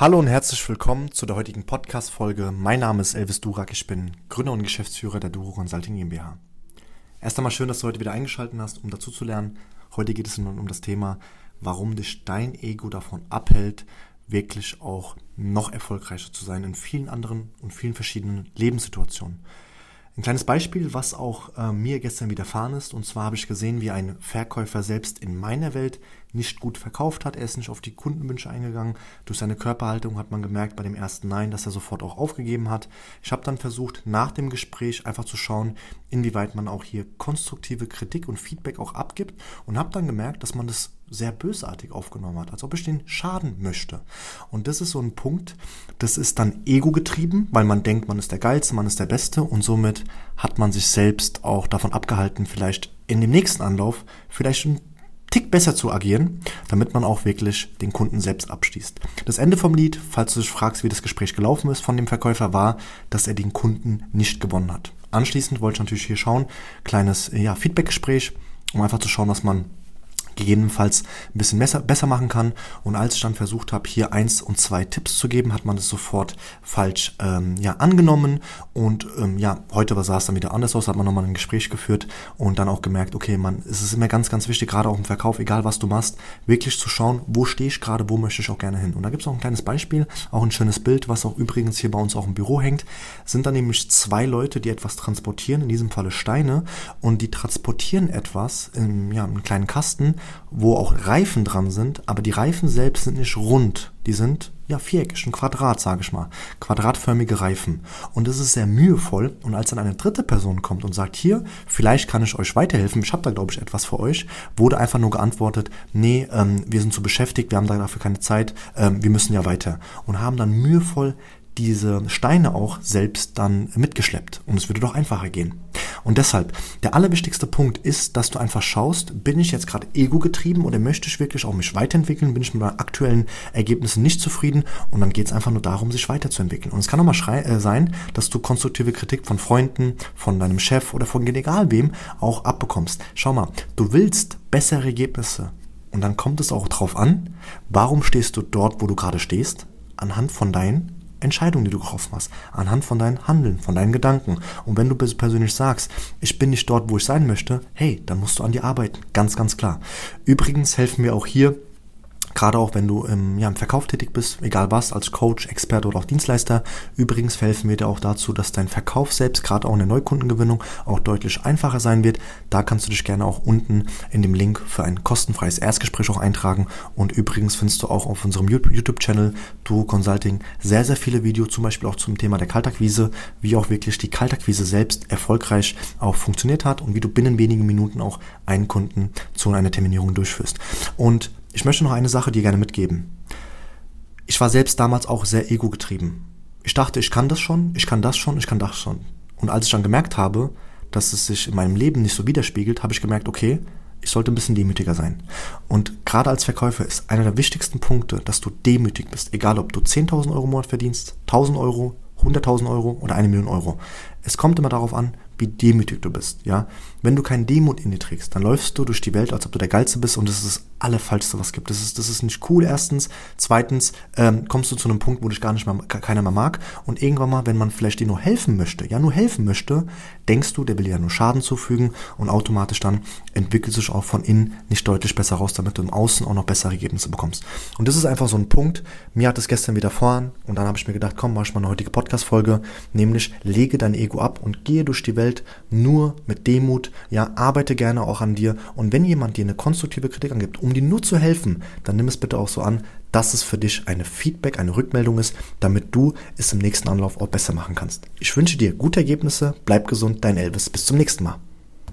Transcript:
Hallo und herzlich willkommen zu der heutigen Podcast-Folge. Mein Name ist Elvis Durak, ich bin Gründer und Geschäftsführer der Duro Consulting GmbH. Erst einmal schön, dass du heute wieder eingeschaltet hast, um dazu zu lernen. Heute geht es nun um das Thema, warum dich dein Ego davon abhält, wirklich auch noch erfolgreicher zu sein in vielen anderen und vielen verschiedenen Lebenssituationen. Ein kleines Beispiel, was auch äh, mir gestern widerfahren ist. Und zwar habe ich gesehen, wie ein Verkäufer selbst in meiner Welt nicht gut verkauft hat. Er ist nicht auf die Kundenwünsche eingegangen. Durch seine Körperhaltung hat man gemerkt bei dem ersten Nein, dass er sofort auch aufgegeben hat. Ich habe dann versucht, nach dem Gespräch einfach zu schauen, inwieweit man auch hier konstruktive Kritik und Feedback auch abgibt. Und habe dann gemerkt, dass man das sehr bösartig aufgenommen hat, als ob ich den schaden möchte. Und das ist so ein Punkt, das ist dann ego getrieben, weil man denkt, man ist der Geilste, man ist der Beste und somit hat man sich selbst auch davon abgehalten, vielleicht in dem nächsten Anlauf vielleicht ein Tick besser zu agieren, damit man auch wirklich den Kunden selbst abschließt. Das Ende vom Lied, falls du dich fragst, wie das Gespräch gelaufen ist von dem Verkäufer, war, dass er den Kunden nicht gewonnen hat. Anschließend wollte ich natürlich hier schauen, kleines ja, Feedbackgespräch, um einfach zu schauen, was man gegebenenfalls ein bisschen besser, besser machen kann. Und als ich dann versucht habe, hier eins und zwei Tipps zu geben, hat man das sofort falsch ähm, ja, angenommen. Und ähm, ja, heute sah es dann wieder anders aus, hat man nochmal ein Gespräch geführt und dann auch gemerkt, okay, man, es ist immer ganz, ganz wichtig, gerade auch im Verkauf, egal was du machst, wirklich zu schauen, wo stehe ich gerade, wo möchte ich auch gerne hin. Und da gibt es auch ein kleines Beispiel, auch ein schönes Bild, was auch übrigens hier bei uns auch im Büro hängt, sind dann nämlich zwei Leute, die etwas transportieren, in diesem Falle Steine, und die transportieren etwas in ja, einem kleinen Kasten wo auch Reifen dran sind, aber die Reifen selbst sind nicht rund. Die sind ja viereckig, ein Quadrat, sage ich mal. Quadratförmige Reifen. Und es ist sehr mühevoll. Und als dann eine dritte Person kommt und sagt, hier, vielleicht kann ich euch weiterhelfen, ich habe da, glaube ich, etwas für euch, wurde einfach nur geantwortet, nee, ähm, wir sind zu beschäftigt, wir haben dafür keine Zeit, ähm, wir müssen ja weiter. Und haben dann mühevoll diese Steine auch selbst dann mitgeschleppt. Und es würde doch einfacher gehen. Und deshalb, der allerwichtigste Punkt ist, dass du einfach schaust, bin ich jetzt gerade ego-getrieben oder möchte ich wirklich auch mich weiterentwickeln? Bin ich mit meinen aktuellen Ergebnissen nicht zufrieden? Und dann geht es einfach nur darum, sich weiterzuentwickeln. Und es kann auch mal äh, sein, dass du konstruktive Kritik von Freunden, von deinem Chef oder von egal wem auch abbekommst. Schau mal, du willst bessere Ergebnisse. Und dann kommt es auch drauf an, warum stehst du dort, wo du gerade stehst? Anhand von deinen Entscheidungen, die du getroffen hast, anhand von deinem Handeln, von deinen Gedanken. Und wenn du persönlich sagst, ich bin nicht dort, wo ich sein möchte, hey, dann musst du an dir arbeiten. Ganz, ganz klar. Übrigens helfen wir auch hier Gerade auch wenn du im, ja, im Verkauf tätig bist, egal was, als Coach, Experte oder auch Dienstleister. Übrigens helfen wir dir auch dazu, dass dein Verkauf selbst, gerade auch in der Neukundengewinnung, auch deutlich einfacher sein wird. Da kannst du dich gerne auch unten in dem Link für ein kostenfreies Erstgespräch auch eintragen. Und übrigens findest du auch auf unserem YouTube-Channel Duo Consulting sehr, sehr viele Videos, zum Beispiel auch zum Thema der Kaltakquise, wie auch wirklich die Kaltakquise selbst erfolgreich auch funktioniert hat und wie du binnen wenigen Minuten auch einen Kunden zu einer Terminierung durchführst. Und ich möchte noch eine Sache dir gerne mitgeben. Ich war selbst damals auch sehr ego-getrieben. Ich dachte, ich kann das schon, ich kann das schon, ich kann das schon. Und als ich dann gemerkt habe, dass es sich in meinem Leben nicht so widerspiegelt, habe ich gemerkt, okay, ich sollte ein bisschen demütiger sein. Und gerade als Verkäufer ist einer der wichtigsten Punkte, dass du demütig bist. Egal, ob du 10.000 Euro im Monat verdienst, 1.000 Euro, 100.000 Euro oder eine Million Euro. Es kommt immer darauf an, wie demütig du bist, ja. Wenn du keinen Demut in dir trägst, dann läufst du durch die Welt, als ob du der Geilste bist und das ist das Allerfalschste, was es gibt. Das ist, das ist nicht cool, erstens. Zweitens ähm, kommst du zu einem Punkt, wo dich gar nicht mehr, keiner mehr mag und irgendwann mal, wenn man vielleicht dir nur helfen möchte, ja, nur helfen möchte, denkst du, der will dir ja nur Schaden zufügen und automatisch dann entwickelt sich auch von innen nicht deutlich besser raus, damit du im Außen auch noch bessere Ergebnisse bekommst. Und das ist einfach so ein Punkt. Mir hat es gestern wieder voran und dann habe ich mir gedacht, komm, mach ich mal eine heutige Podcast-Folge, nämlich lege dein Ego ab und gehe durch die Welt nur mit Demut, ja, arbeite gerne auch an dir. Und wenn jemand dir eine konstruktive Kritik angibt, um dir nur zu helfen, dann nimm es bitte auch so an, dass es für dich eine Feedback, eine Rückmeldung ist, damit du es im nächsten Anlauf auch besser machen kannst. Ich wünsche dir gute Ergebnisse, bleib gesund, dein Elvis, bis zum nächsten Mal.